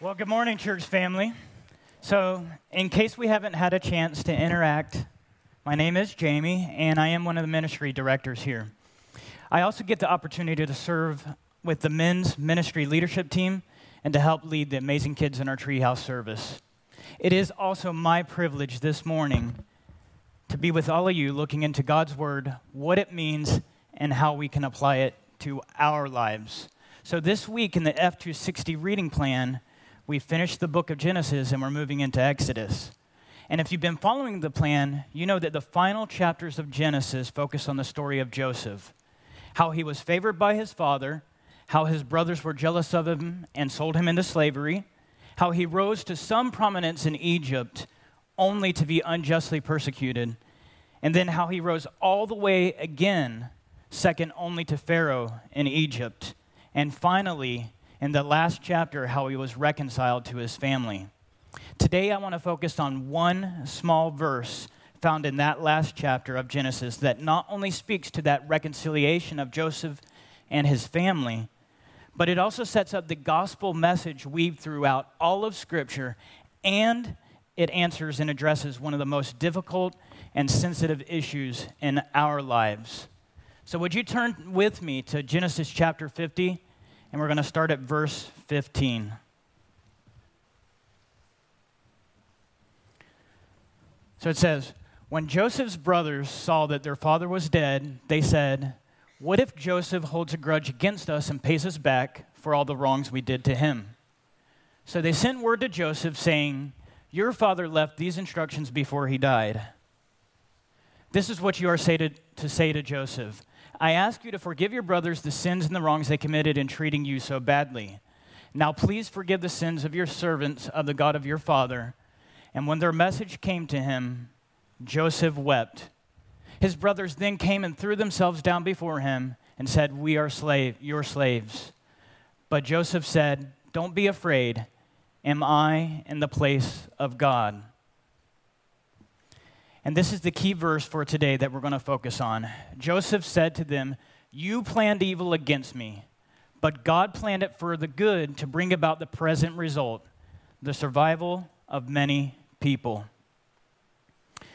Well, good morning, church family. So, in case we haven't had a chance to interact, my name is Jamie, and I am one of the ministry directors here. I also get the opportunity to serve with the men's ministry leadership team and to help lead the amazing kids in our treehouse service. It is also my privilege this morning to be with all of you looking into God's Word, what it means, and how we can apply it to our lives. So, this week in the F260 reading plan, we finished the book of Genesis and we're moving into Exodus. And if you've been following the plan, you know that the final chapters of Genesis focus on the story of Joseph, how he was favored by his father, how his brothers were jealous of him and sold him into slavery, how he rose to some prominence in Egypt only to be unjustly persecuted, and then how he rose all the way again, second only to Pharaoh in Egypt, and finally in the last chapter, how he was reconciled to his family. Today, I want to focus on one small verse found in that last chapter of Genesis that not only speaks to that reconciliation of Joseph and his family, but it also sets up the gospel message weaved throughout all of Scripture, and it answers and addresses one of the most difficult and sensitive issues in our lives. So, would you turn with me to Genesis chapter 50? And we're going to start at verse 15. So it says, When Joseph's brothers saw that their father was dead, they said, What if Joseph holds a grudge against us and pays us back for all the wrongs we did to him? So they sent word to Joseph saying, Your father left these instructions before he died. This is what you are say to, to say to Joseph. I ask you to forgive your brothers the sins and the wrongs they committed in treating you so badly. Now please forgive the sins of your servants of the God of your father. And when their message came to him, Joseph wept. His brothers then came and threw themselves down before him and said, We are slave, your slaves. But Joseph said, Don't be afraid. Am I in the place of God? And this is the key verse for today that we're going to focus on. Joseph said to them, You planned evil against me, but God planned it for the good to bring about the present result, the survival of many people.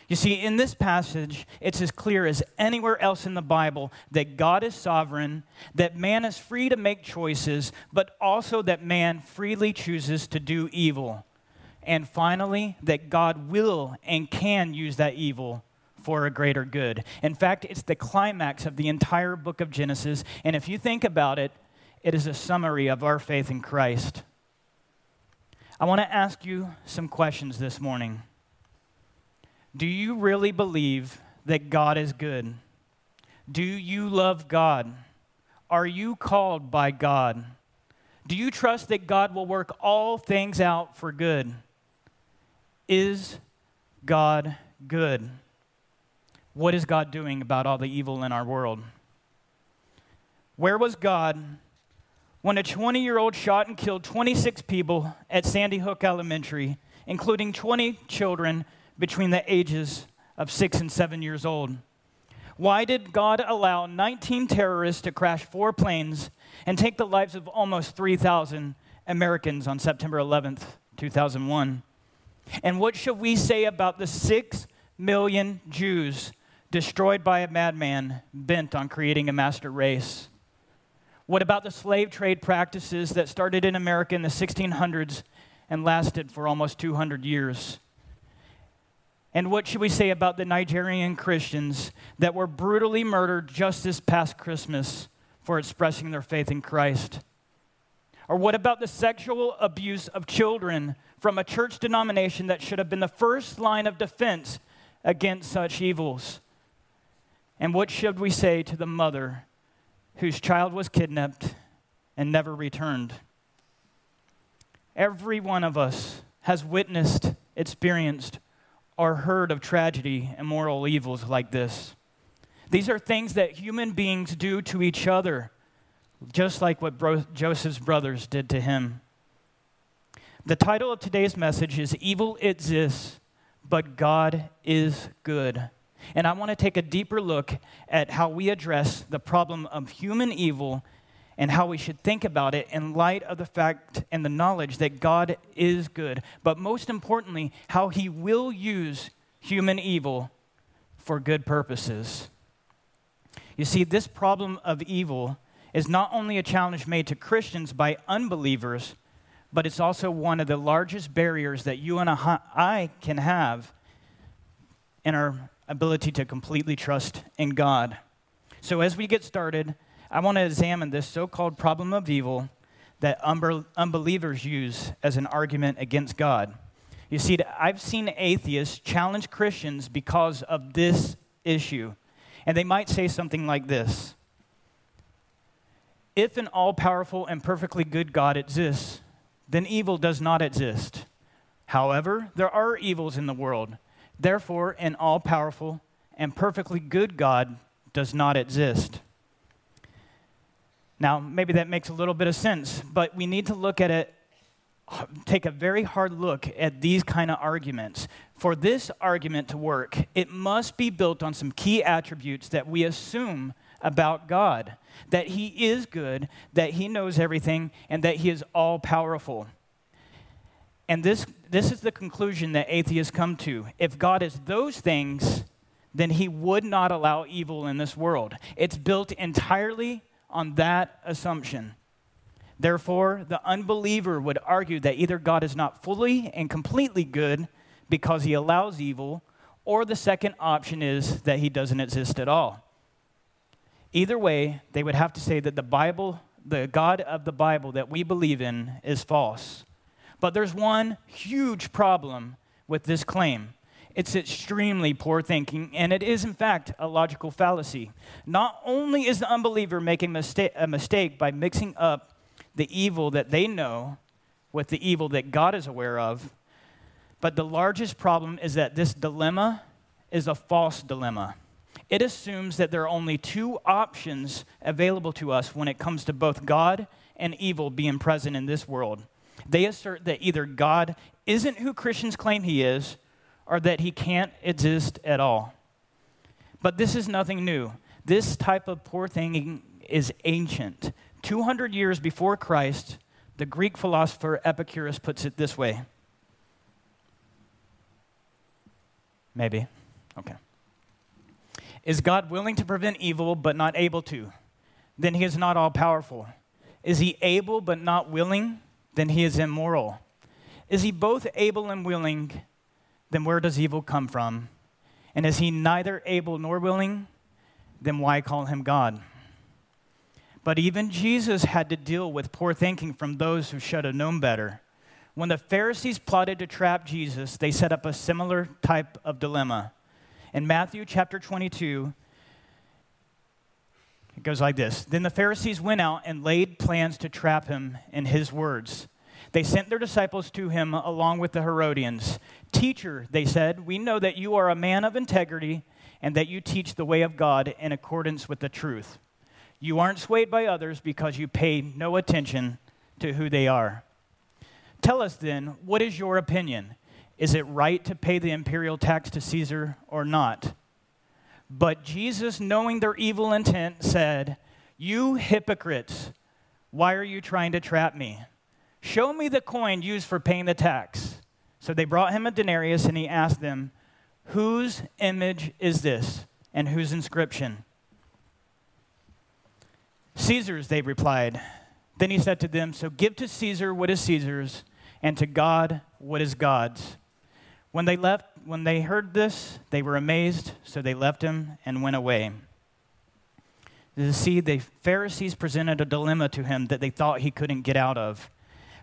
You see, in this passage, it's as clear as anywhere else in the Bible that God is sovereign, that man is free to make choices, but also that man freely chooses to do evil. And finally, that God will and can use that evil for a greater good. In fact, it's the climax of the entire book of Genesis. And if you think about it, it is a summary of our faith in Christ. I want to ask you some questions this morning. Do you really believe that God is good? Do you love God? Are you called by God? Do you trust that God will work all things out for good? Is God good? What is God doing about all the evil in our world? Where was God when a 20 year old shot and killed 26 people at Sandy Hook Elementary, including 20 children between the ages of six and seven years old? Why did God allow 19 terrorists to crash four planes and take the lives of almost 3,000 Americans on September 11th, 2001? And what shall we say about the six million Jews destroyed by a madman bent on creating a master race? What about the slave trade practices that started in America in the 1600s and lasted for almost 200 years? And what should we say about the Nigerian Christians that were brutally murdered just this past Christmas for expressing their faith in Christ? Or what about the sexual abuse of children from a church denomination that should have been the first line of defense against such evils? And what should we say to the mother whose child was kidnapped and never returned? Every one of us has witnessed, experienced, or heard of tragedy and moral evils like this. These are things that human beings do to each other, just like what Joseph's brothers did to him. The title of today's message is Evil Exists, but God is Good. And I want to take a deeper look at how we address the problem of human evil and how we should think about it in light of the fact and the knowledge that God is good, but most importantly, how he will use human evil for good purposes. You see, this problem of evil is not only a challenge made to Christians by unbelievers, but it's also one of the largest barriers that you and I can have in our ability to completely trust in God. So, as we get started, I want to examine this so called problem of evil that unbelievers use as an argument against God. You see, I've seen atheists challenge Christians because of this issue. And they might say something like this If an all powerful and perfectly good God exists, then evil does not exist. However, there are evils in the world. Therefore, an all powerful and perfectly good God does not exist. Now, maybe that makes a little bit of sense, but we need to look at it, take a very hard look at these kind of arguments. For this argument to work, it must be built on some key attributes that we assume about God that He is good, that He knows everything, and that He is all powerful. And this, this is the conclusion that atheists come to. If God is those things, then He would not allow evil in this world. It's built entirely on that assumption. Therefore, the unbeliever would argue that either God is not fully and completely good because he allows evil, or the second option is that he doesn't exist at all. Either way, they would have to say that the Bible, the God of the Bible that we believe in, is false. But there's one huge problem with this claim it's extremely poor thinking, and it is, in fact, a logical fallacy. Not only is the unbeliever making mistake, a mistake by mixing up the evil that they know with the evil that God is aware of, but the largest problem is that this dilemma is a false dilemma. It assumes that there are only two options available to us when it comes to both God and evil being present in this world. They assert that either God isn't who Christians claim he is, or that he can't exist at all. But this is nothing new. This type of poor thinking is ancient. 200 years before Christ, the Greek philosopher Epicurus puts it this way. Maybe. Okay. Is God willing to prevent evil but not able to? Then he is not all powerful. Is he able but not willing? Then he is immoral. Is he both able and willing? then where does evil come from? And is he neither able nor willing? Then why call him God? But even Jesus had to deal with poor thinking from those who should have known better. When the Pharisees plotted to trap Jesus, they set up a similar type of dilemma. In Matthew chapter 22, it goes like this Then the Pharisees went out and laid plans to trap him in his words. They sent their disciples to him along with the Herodians. Teacher, they said, we know that you are a man of integrity and that you teach the way of God in accordance with the truth. You aren't swayed by others because you pay no attention to who they are. Tell us then, what is your opinion? Is it right to pay the imperial tax to Caesar or not? But Jesus, knowing their evil intent, said, You hypocrites, why are you trying to trap me? Show me the coin used for paying the tax. So they brought him a denarius, and he asked them, Whose image is this, and whose inscription? Caesar's, they replied. Then he said to them, So give to Caesar what is Caesar's, and to God what is God's. When they left, when they heard this, they were amazed, so they left him and went away. You see, the Pharisees presented a dilemma to him that they thought he couldn't get out of.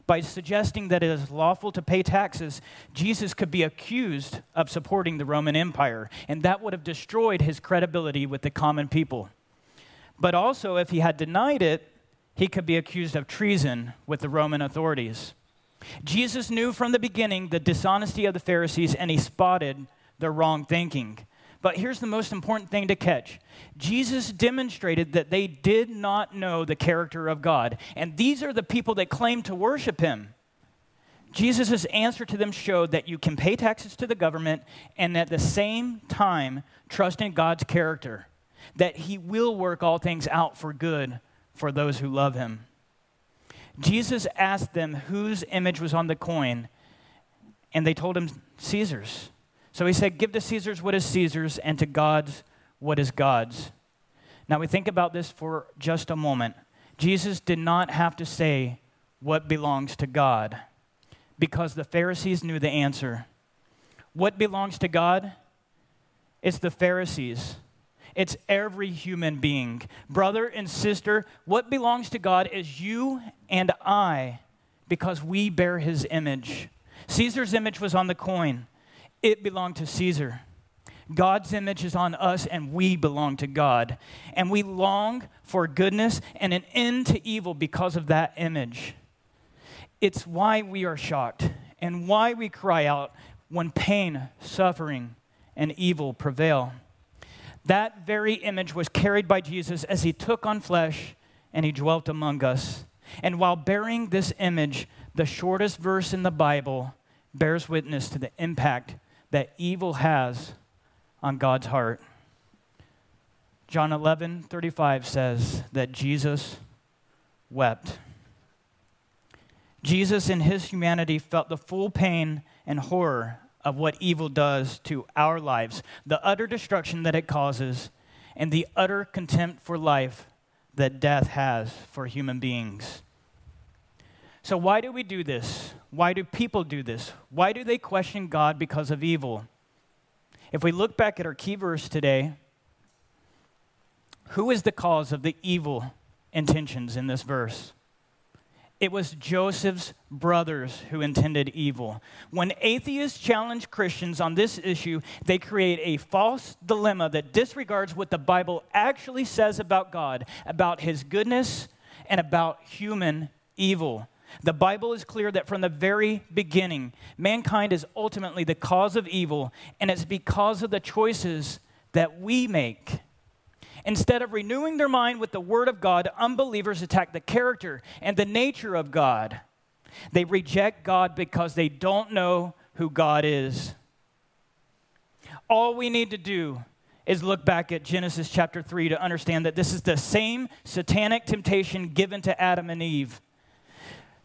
By suggesting that it is lawful to pay taxes, Jesus could be accused of supporting the Roman Empire, and that would have destroyed his credibility with the common people. But also, if he had denied it, he could be accused of treason with the Roman authorities. Jesus knew from the beginning the dishonesty of the Pharisees, and he spotted their wrong thinking. But here's the most important thing to catch Jesus demonstrated that they did not know the character of God. And these are the people that claim to worship him. Jesus' answer to them showed that you can pay taxes to the government and at the same time trust in God's character, that he will work all things out for good for those who love him. Jesus asked them whose image was on the coin, and they told him Caesar's. So he said, Give to Caesar's what is Caesar's, and to God's what is God's. Now we think about this for just a moment. Jesus did not have to say what belongs to God because the Pharisees knew the answer. What belongs to God? It's the Pharisees. It's every human being. Brother and sister, what belongs to God is you and I because we bear his image. Caesar's image was on the coin, it belonged to Caesar. God's image is on us, and we belong to God. And we long for goodness and an end to evil because of that image. It's why we are shocked and why we cry out when pain, suffering, and evil prevail. That very image was carried by Jesus as he took on flesh and he dwelt among us. And while bearing this image, the shortest verse in the Bible bears witness to the impact that evil has on God's heart. John 11 35 says that Jesus wept. Jesus, in his humanity, felt the full pain and horror of what evil does to our lives, the utter destruction that it causes, and the utter contempt for life that death has for human beings. So, why do we do this? Why do people do this? Why do they question God because of evil? If we look back at our key verse today, who is the cause of the evil intentions in this verse? It was Joseph's brothers who intended evil. When atheists challenge Christians on this issue, they create a false dilemma that disregards what the Bible actually says about God, about his goodness, and about human evil. The Bible is clear that from the very beginning, mankind is ultimately the cause of evil, and it's because of the choices that we make Instead of renewing their mind with the Word of God, unbelievers attack the character and the nature of God. They reject God because they don't know who God is. All we need to do is look back at Genesis chapter 3 to understand that this is the same satanic temptation given to Adam and Eve.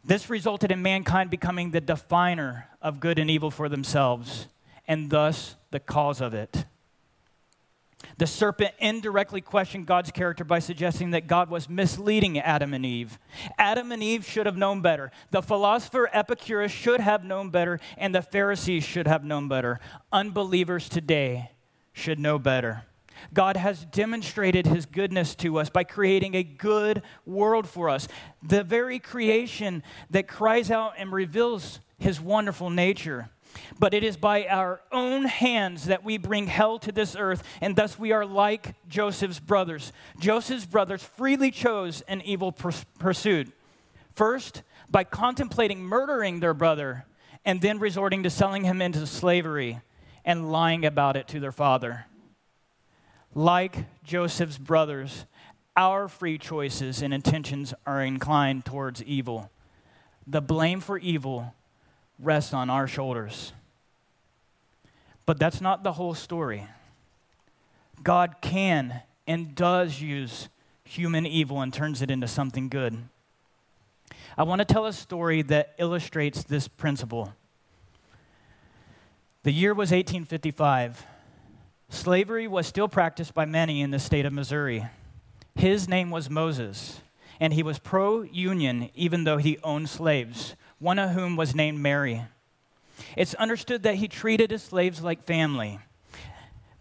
This resulted in mankind becoming the definer of good and evil for themselves, and thus the cause of it. The serpent indirectly questioned God's character by suggesting that God was misleading Adam and Eve. Adam and Eve should have known better. The philosopher Epicurus should have known better, and the Pharisees should have known better. Unbelievers today should know better. God has demonstrated his goodness to us by creating a good world for us. The very creation that cries out and reveals his wonderful nature. But it is by our own hands that we bring hell to this earth, and thus we are like Joseph's brothers. Joseph's brothers freely chose an evil pursuit. First, by contemplating murdering their brother, and then resorting to selling him into slavery and lying about it to their father. Like Joseph's brothers, our free choices and intentions are inclined towards evil. The blame for evil rests on our shoulders. But that's not the whole story. God can and does use human evil and turns it into something good. I want to tell a story that illustrates this principle. The year was 1855. Slavery was still practiced by many in the state of Missouri. His name was Moses, and he was pro union even though he owned slaves one of whom was named Mary. It's understood that he treated his slaves like family,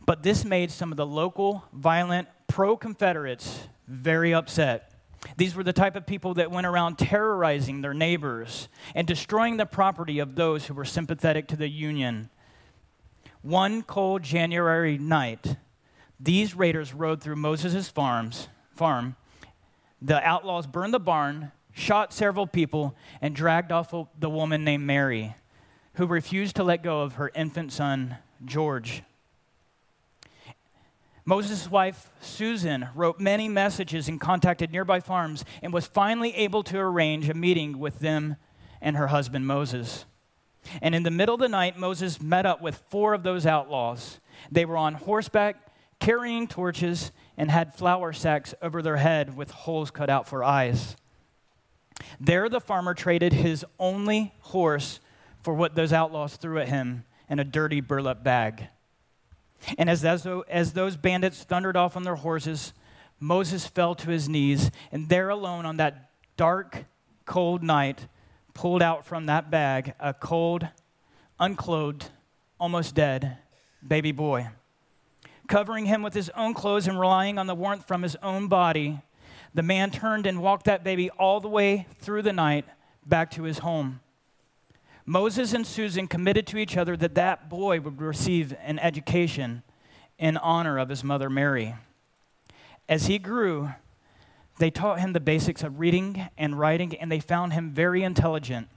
but this made some of the local, violent, pro Confederates very upset. These were the type of people that went around terrorizing their neighbors and destroying the property of those who were sympathetic to the Union. One cold January night, these raiders rode through Moses' farms, farm. The outlaws burned the barn, shot several people, and dragged off the woman named Mary, who refused to let go of her infant son, George. Moses' wife, Susan, wrote many messages and contacted nearby farms and was finally able to arrange a meeting with them and her husband, Moses. And in the middle of the night, Moses met up with four of those outlaws. They were on horseback, carrying torches, and had flour sacks over their head with holes cut out for eyes. There, the farmer traded his only horse for what those outlaws threw at him in a dirty burlap bag. And as, as, as those bandits thundered off on their horses, Moses fell to his knees, and there alone on that dark, cold night, pulled out from that bag a cold, unclothed, almost dead baby boy. Covering him with his own clothes and relying on the warmth from his own body, the man turned and walked that baby all the way through the night back to his home. Moses and Susan committed to each other that that boy would receive an education in honor of his mother Mary. As he grew, they taught him the basics of reading and writing, and they found him very intelligent.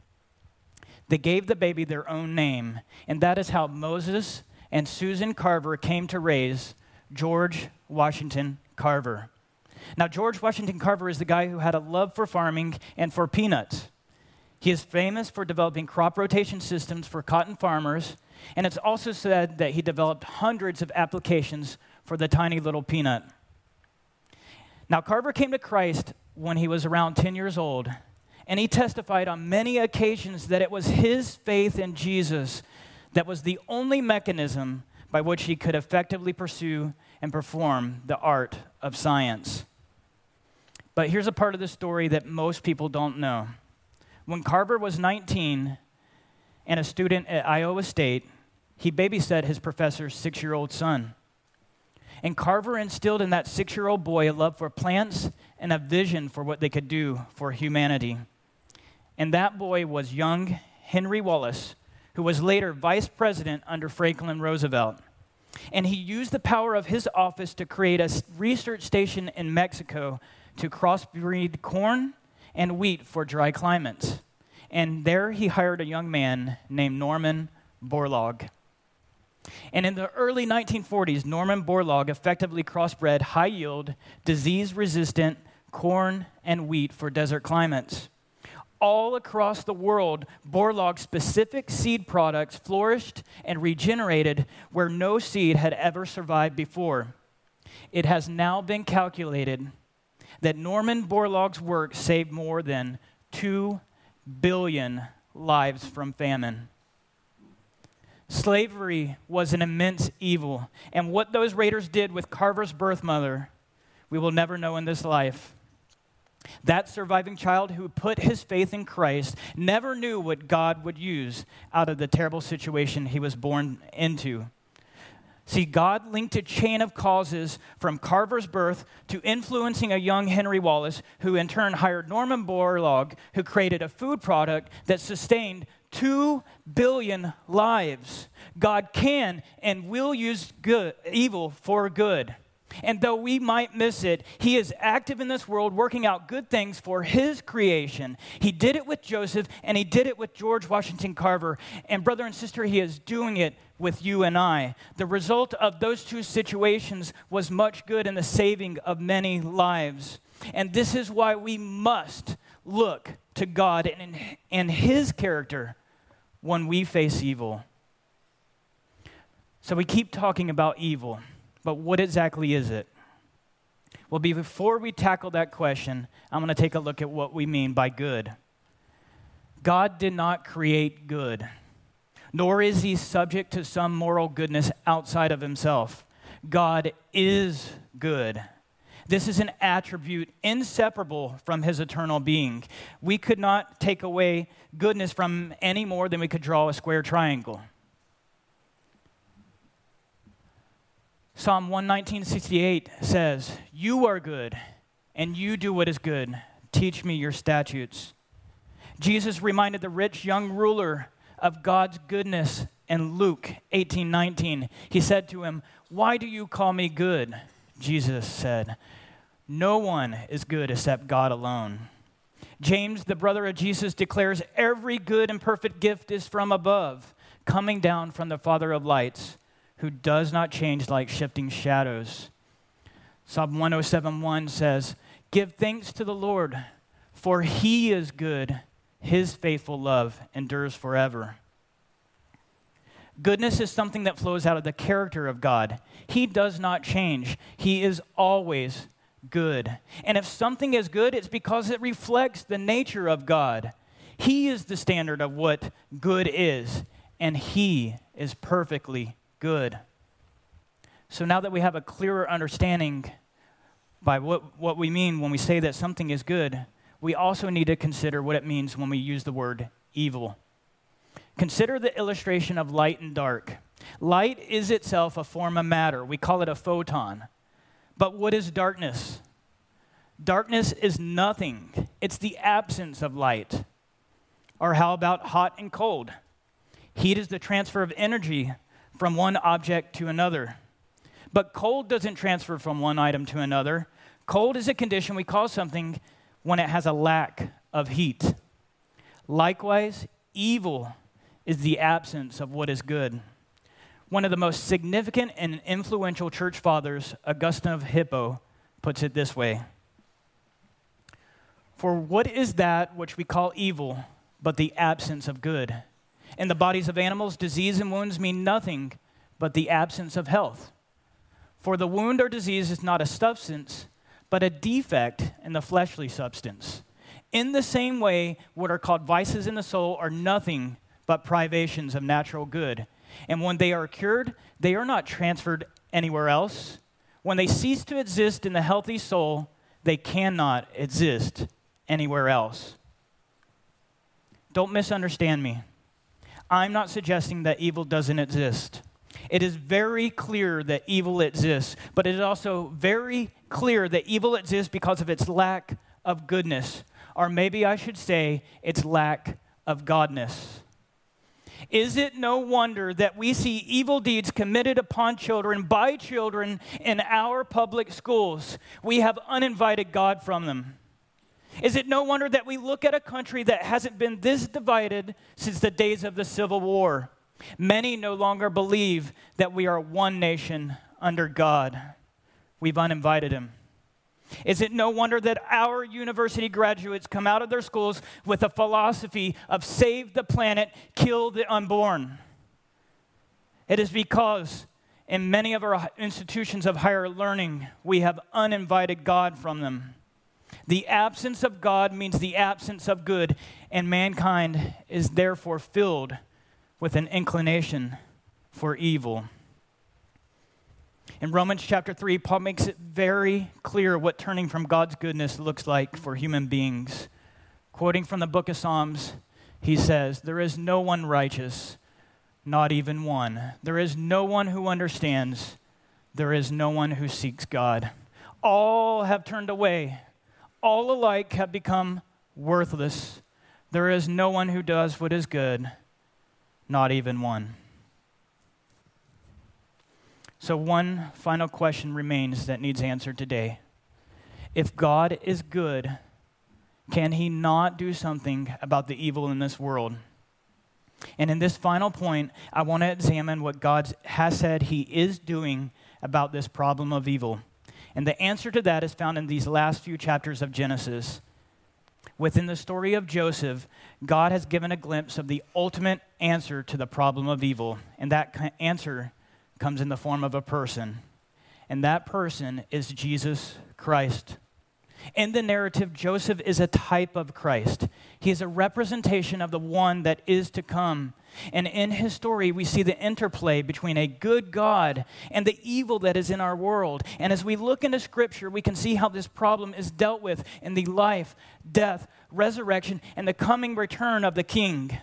They gave the baby their own name, and that is how Moses and Susan Carver came to raise George Washington Carver. Now, George Washington Carver is the guy who had a love for farming and for peanuts. He is famous for developing crop rotation systems for cotton farmers, and it's also said that he developed hundreds of applications for the tiny little peanut. Now, Carver came to Christ when he was around 10 years old, and he testified on many occasions that it was his faith in Jesus that was the only mechanism by which he could effectively pursue and perform the art of science. But here's a part of the story that most people don't know. When Carver was 19 and a student at Iowa State, he babysat his professor's six year old son. And Carver instilled in that six year old boy a love for plants and a vision for what they could do for humanity. And that boy was young Henry Wallace, who was later vice president under Franklin Roosevelt. And he used the power of his office to create a research station in Mexico to crossbreed corn and wheat for dry climates. And there he hired a young man named Norman Borlaug. And in the early 1940s, Norman Borlaug effectively crossbred high yield, disease resistant corn and wheat for desert climates all across the world, Borlaug specific seed products flourished and regenerated where no seed had ever survived before. It has now been calculated that Norman Borlaug's work saved more than 2 billion lives from famine. Slavery was an immense evil, and what those raiders did with Carver's birth mother, we will never know in this life. That surviving child who put his faith in Christ never knew what God would use out of the terrible situation he was born into. See, God linked a chain of causes from Carver's birth to influencing a young Henry Wallace, who in turn hired Norman Borlaug, who created a food product that sustained two billion lives. God can and will use good, evil for good. And though we might miss it, he is active in this world working out good things for his creation. He did it with Joseph and he did it with George Washington Carver. And, brother and sister, he is doing it with you and I. The result of those two situations was much good in the saving of many lives. And this is why we must look to God and, and his character when we face evil. So we keep talking about evil. But what exactly is it? Well, before we tackle that question, I'm going to take a look at what we mean by good. God did not create good, nor is he subject to some moral goodness outside of himself. God is good. This is an attribute inseparable from his eternal being. We could not take away goodness from any more than we could draw a square triangle. Psalm 119:68 says, "You are good, and you do what is good. Teach me your statutes." Jesus reminded the rich young ruler of God's goodness in Luke 18:19. He said to him, "Why do you call me good?" Jesus said, "No one is good except God alone." James, the brother of Jesus, declares every good and perfect gift is from above, coming down from the Father of lights who does not change like shifting shadows. Psalm 107:1 says, "Give thanks to the Lord, for he is good. His faithful love endures forever." Goodness is something that flows out of the character of God. He does not change, He is always good. And if something is good, it's because it reflects the nature of God. He is the standard of what good is, and He is perfectly good. So now that we have a clearer understanding by what, what we mean when we say that something is good, we also need to consider what it means when we use the word evil. Consider the illustration of light and dark. Light is itself a form of matter. We call it a photon. But what is darkness? Darkness is nothing, it's the absence of light. Or how about hot and cold? Heat is the transfer of energy from one object to another. But cold doesn't transfer from one item to another. Cold is a condition we call something when it has a lack of heat. Likewise, evil is the absence of what is good. One of the most significant and influential church fathers, Augustine of Hippo, puts it this way For what is that which we call evil but the absence of good? In the bodies of animals, disease and wounds mean nothing but the absence of health. For the wound or disease is not a substance, but a defect in the fleshly substance. In the same way, what are called vices in the soul are nothing but privations of natural good. And when they are cured, they are not transferred anywhere else. When they cease to exist in the healthy soul, they cannot exist anywhere else. Don't misunderstand me. I'm not suggesting that evil doesn't exist. It is very clear that evil exists, but it is also very clear that evil exists because of its lack of goodness, or maybe I should say, its lack of godness. Is it no wonder that we see evil deeds committed upon children by children in our public schools? We have uninvited God from them. Is it no wonder that we look at a country that hasn't been this divided since the days of the Civil War? Many no longer believe that we are one nation under God. We've uninvited him. Is it no wonder that our university graduates come out of their schools with a philosophy of save the planet, kill the unborn? It is because in many of our institutions of higher learning, we have uninvited God from them. The absence of God means the absence of good, and mankind is therefore filled with an inclination for evil. In Romans chapter 3, Paul makes it very clear what turning from God's goodness looks like for human beings. Quoting from the book of Psalms, he says, There is no one righteous, not even one. There is no one who understands. There is no one who seeks God. All have turned away, all alike have become worthless. There is no one who does what is good not even one. So, one final question remains that needs answered today. If God is good, can he not do something about the evil in this world? And in this final point, I want to examine what God has said he is doing about this problem of evil. And the answer to that is found in these last few chapters of Genesis. Within the story of Joseph, God has given a glimpse of the ultimate answer to the problem of evil, and that answer comes in the form of a person. And that person is Jesus Christ. In the narrative, Joseph is a type of Christ. He is a representation of the one that is to come. And in his story, we see the interplay between a good God and the evil that is in our world. And as we look into Scripture, we can see how this problem is dealt with in the life, death, resurrection, and the coming return of the King.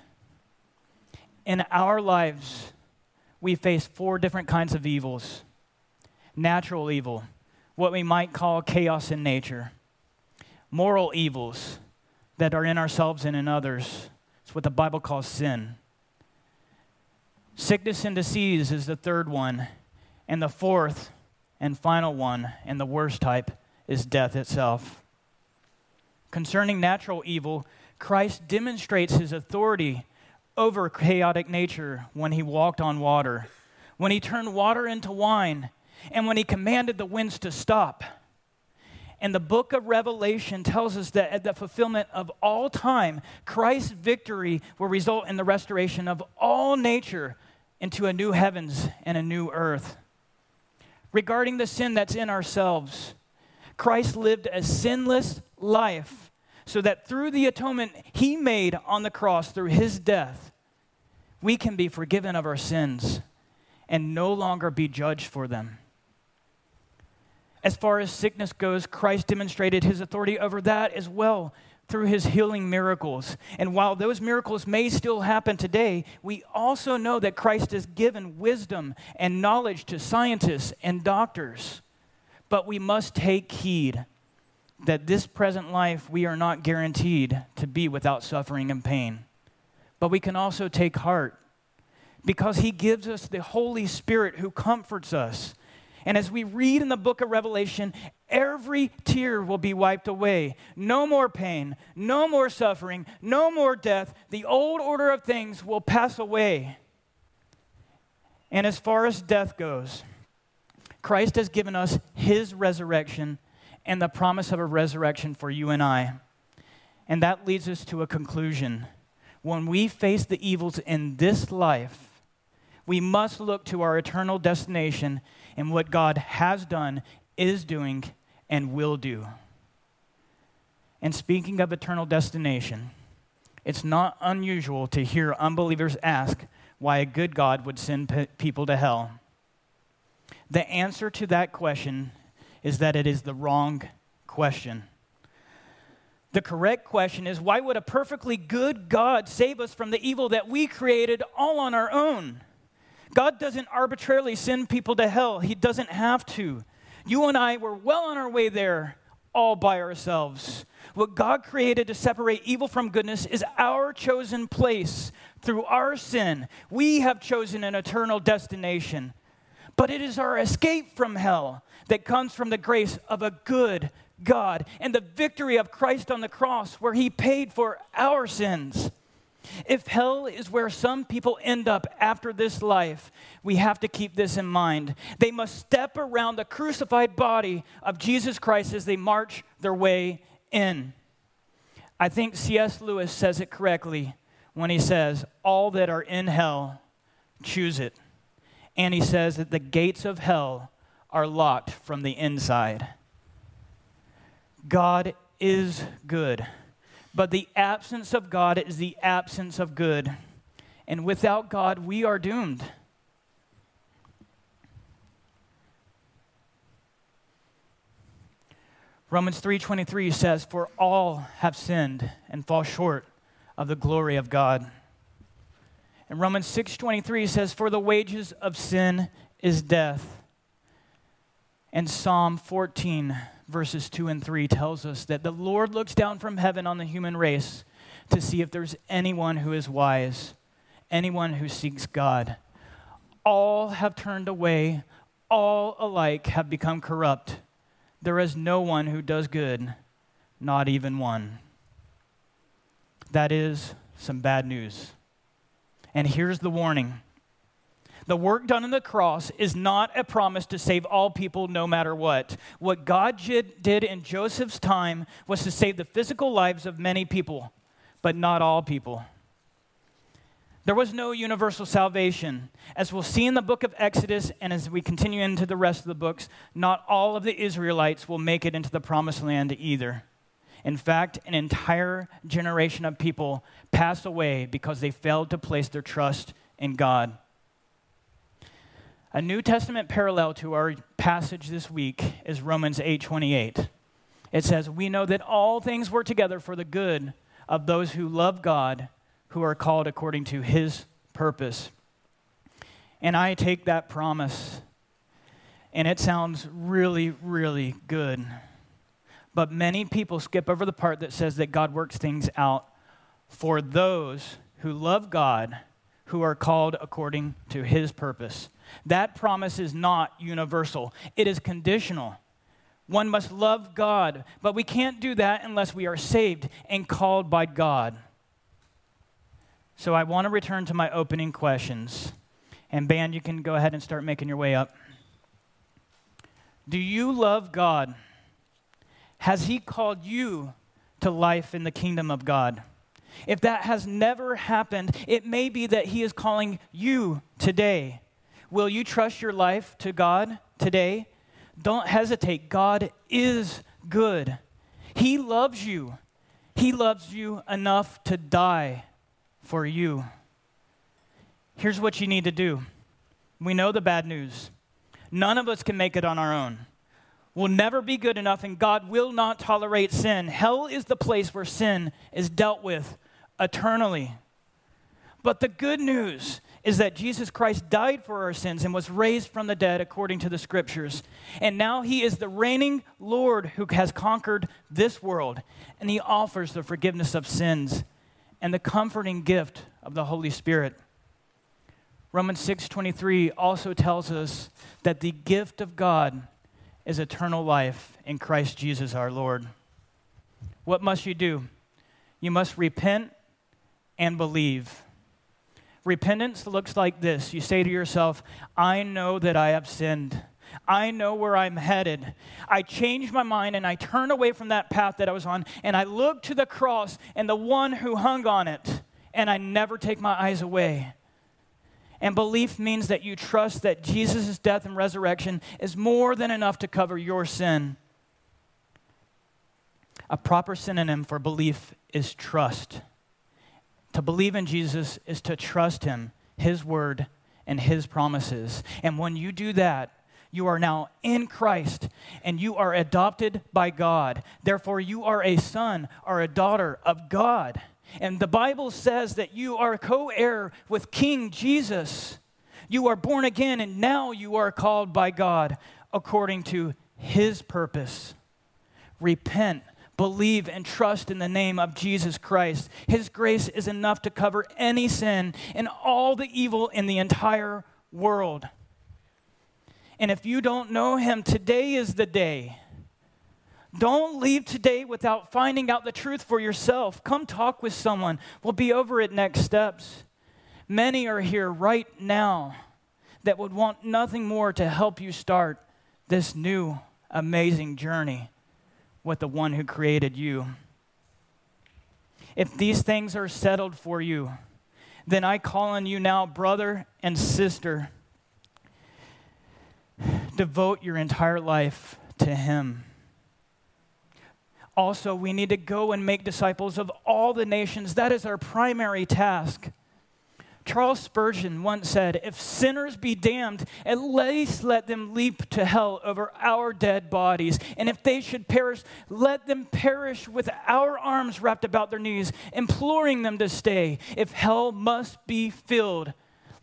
In our lives, we face four different kinds of evils natural evil, what we might call chaos in nature, moral evils that are in ourselves and in others. It's what the Bible calls sin Sickness and disease is the third one. And the fourth and final one, and the worst type, is death itself. Concerning natural evil, Christ demonstrates his authority over chaotic nature when he walked on water, when he turned water into wine, and when he commanded the winds to stop. And the book of Revelation tells us that at the fulfillment of all time, Christ's victory will result in the restoration of all nature into a new heavens and a new earth. Regarding the sin that's in ourselves, Christ lived a sinless life so that through the atonement he made on the cross through his death, we can be forgiven of our sins and no longer be judged for them. As far as sickness goes, Christ demonstrated his authority over that as well through his healing miracles. And while those miracles may still happen today, we also know that Christ has given wisdom and knowledge to scientists and doctors. But we must take heed that this present life we are not guaranteed to be without suffering and pain. But we can also take heart because he gives us the Holy Spirit who comforts us. And as we read in the book of Revelation, every tear will be wiped away. No more pain, no more suffering, no more death. The old order of things will pass away. And as far as death goes, Christ has given us his resurrection and the promise of a resurrection for you and I. And that leads us to a conclusion. When we face the evils in this life, we must look to our eternal destination and what God has done, is doing, and will do. And speaking of eternal destination, it's not unusual to hear unbelievers ask why a good God would send pe- people to hell. The answer to that question is that it is the wrong question. The correct question is why would a perfectly good God save us from the evil that we created all on our own? God doesn't arbitrarily send people to hell, He doesn't have to. You and I were well on our way there all by ourselves. What God created to separate evil from goodness is our chosen place through our sin. We have chosen an eternal destination. But it is our escape from hell that comes from the grace of a good God and the victory of Christ on the cross, where he paid for our sins. If hell is where some people end up after this life, we have to keep this in mind. They must step around the crucified body of Jesus Christ as they march their way in. I think C.S. Lewis says it correctly when he says, All that are in hell choose it. And he says that the gates of hell are locked from the inside. God is good, but the absence of God is the absence of good. And without God, we are doomed. Romans 3:23 says for all have sinned and fall short of the glory of God. And Romans 6:23 says for the wages of sin is death. And Psalm 14, verses 2 and 3 tells us that the Lord looks down from heaven on the human race to see if there's anyone who is wise, anyone who seeks God. All have turned away, all alike have become corrupt. There is no one who does good, not even one. That is some bad news. And here's the warning the work done on the cross is not a promise to save all people no matter what. What God did in Joseph's time was to save the physical lives of many people, but not all people. There was no universal salvation. As we'll see in the book of Exodus and as we continue into the rest of the books, not all of the Israelites will make it into the promised land either. In fact, an entire generation of people passed away because they failed to place their trust in God. A New Testament parallel to our passage this week is Romans 8:28. It says, "We know that all things work together for the good of those who love God, who are called according to his purpose." And I take that promise and it sounds really really good. But many people skip over the part that says that God works things out for those who love God, who are called according to his purpose. That promise is not universal, it is conditional. One must love God, but we can't do that unless we are saved and called by God. So I want to return to my opening questions. And, band, you can go ahead and start making your way up. Do you love God? Has He called you to life in the kingdom of God? if that has never happened, it may be that He is calling you today. Will you trust your life to God today? Don't hesitate. God is good. He loves you. He loves you enough to die for you. Here's what you need to do. We know the bad news. None of us can make it on our own. We'll never be good enough, and God will not tolerate sin. Hell is the place where sin is dealt with eternally. But the good news is that Jesus Christ died for our sins and was raised from the dead according to the scriptures. And now he is the reigning Lord who has conquered this world, and he offers the forgiveness of sins and the comforting gift of the Holy Spirit. Romans 6:23 also tells us that the gift of God is eternal life in Christ Jesus our Lord. What must you do? You must repent and believe. Repentance looks like this you say to yourself, I know that I have sinned. I know where I'm headed. I change my mind and I turn away from that path that I was on and I look to the cross and the one who hung on it, and I never take my eyes away. And belief means that you trust that Jesus' death and resurrection is more than enough to cover your sin. A proper synonym for belief is trust. To believe in Jesus is to trust Him, His word, and His promises. And when you do that, you are now in Christ and you are adopted by God. Therefore, you are a son or a daughter of God. And the Bible says that you are co heir with King Jesus. You are born again, and now you are called by God according to his purpose. Repent believe and trust in the name of Jesus Christ. His grace is enough to cover any sin and all the evil in the entire world. And if you don't know Him, today is the day. Don't leave today without finding out the truth for yourself. Come talk with someone. We'll be over at Next Steps. Many are here right now that would want nothing more to help you start this new, amazing journey with the one who created you. If these things are settled for you, then I call on you now, brother and sister, devote your entire life to Him. Also, we need to go and make disciples of all the nations. That is our primary task. Charles Spurgeon once said, If sinners be damned, at least let them leap to hell over our dead bodies. And if they should perish, let them perish with our arms wrapped about their knees, imploring them to stay. If hell must be filled,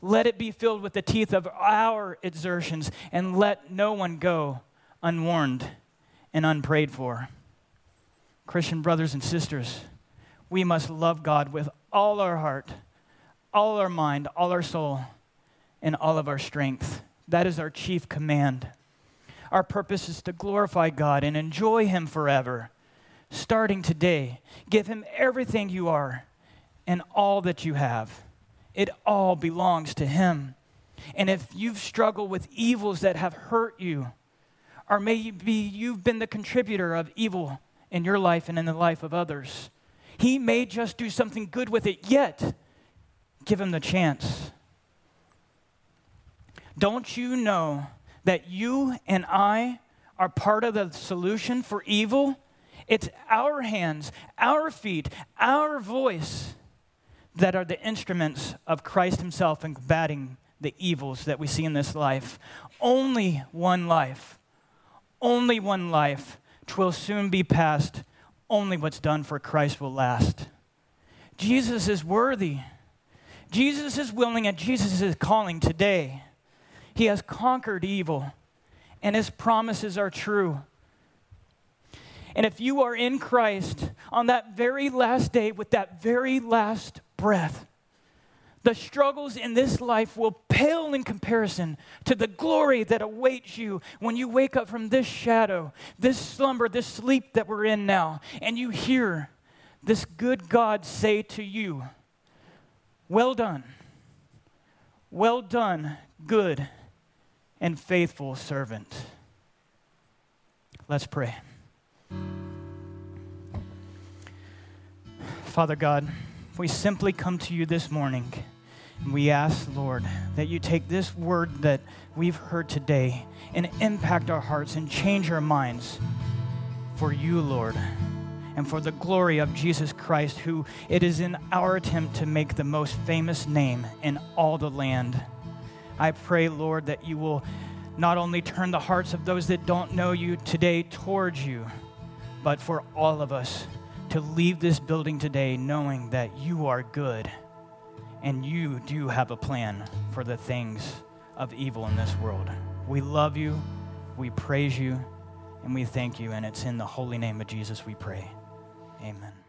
let it be filled with the teeth of our exertions, and let no one go unwarned and unprayed for. Christian brothers and sisters, we must love God with all our heart all our mind, all our soul, and all of our strength. That is our chief command. Our purpose is to glorify God and enjoy Him forever. Starting today, give Him everything you are and all that you have. It all belongs to Him. And if you've struggled with evils that have hurt you, or maybe you've been the contributor of evil in your life and in the life of others, He may just do something good with it yet Give him the chance. Don't you know that you and I are part of the solution for evil? It's our hands, our feet, our voice that are the instruments of Christ Himself in combating the evils that we see in this life. Only one life, only one life, twill soon be past. Only what's done for Christ will last. Jesus is worthy. Jesus is willing and Jesus is calling today. He has conquered evil, and his promises are true. And if you are in Christ on that very last day with that very last breath, the struggles in this life will pale in comparison to the glory that awaits you when you wake up from this shadow, this slumber, this sleep that we're in now, and you hear this good God say to you, well done. Well done, good and faithful servant. Let's pray. Father God, we simply come to you this morning and we ask, Lord, that you take this word that we've heard today and impact our hearts and change our minds for you, Lord, and for the glory of Jesus Christ, who it is in our attempt to make the most famous name in all the land. I pray, Lord, that you will not only turn the hearts of those that don't know you today towards you, but for all of us to leave this building today knowing that you are good and you do have a plan for the things of evil in this world. We love you, we praise you, and we thank you. And it's in the holy name of Jesus we pray. Amen.